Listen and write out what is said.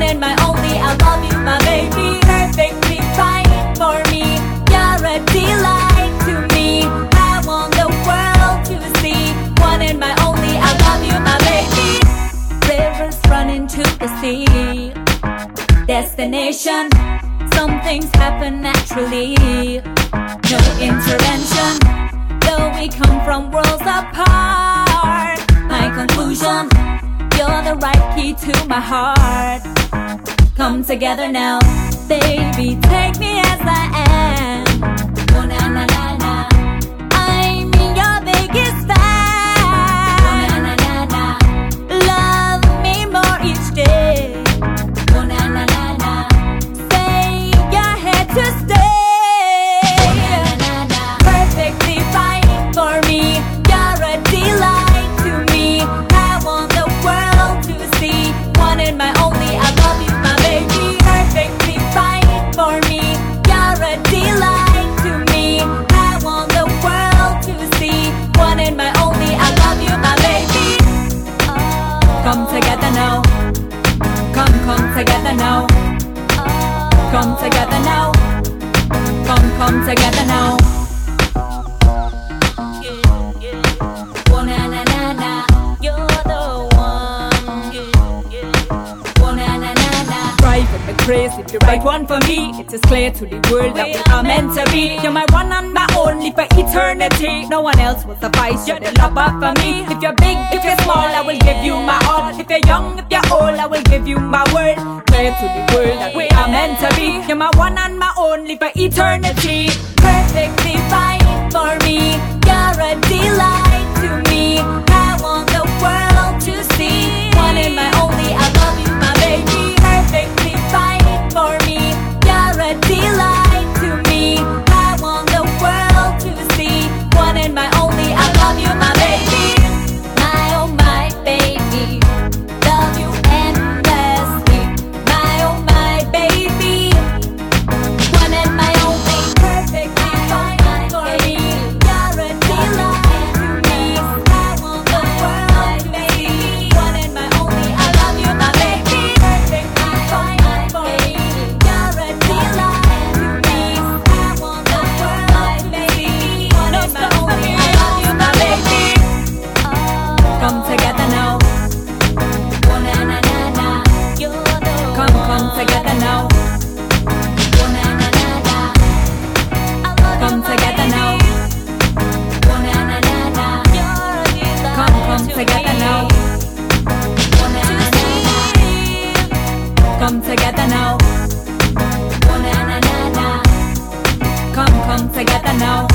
one and my only. I love you, my baby. Perfectly fine for me. You're a delight to me. I want the world to see one and my only. I love you, my baby. Rivers run into the sea. Destination. Some things happen naturally. No intervention. Though we come from worlds apart. My conclusion. The right key to my heart. Come together now, baby. Take me as I am. Come together now. Come, come together now. Come together now. Come, come together now. Crazy. The right one for me. It is clear to the world that we are meant to be. You're my one and my only for eternity. No one else will suffice. You're the lover for me. If you're big, if you're small, I will give you my you my word. Clear to the world that we are meant to be. You're my one and my only for eternity. perfectly fine for me. You're a delight to me. I want the world to see one and my only. I love you, my baby. Perfectly fine for me. You're a delight Come, together now. Come together now. Come, come together now. Come together now. Come, come together now.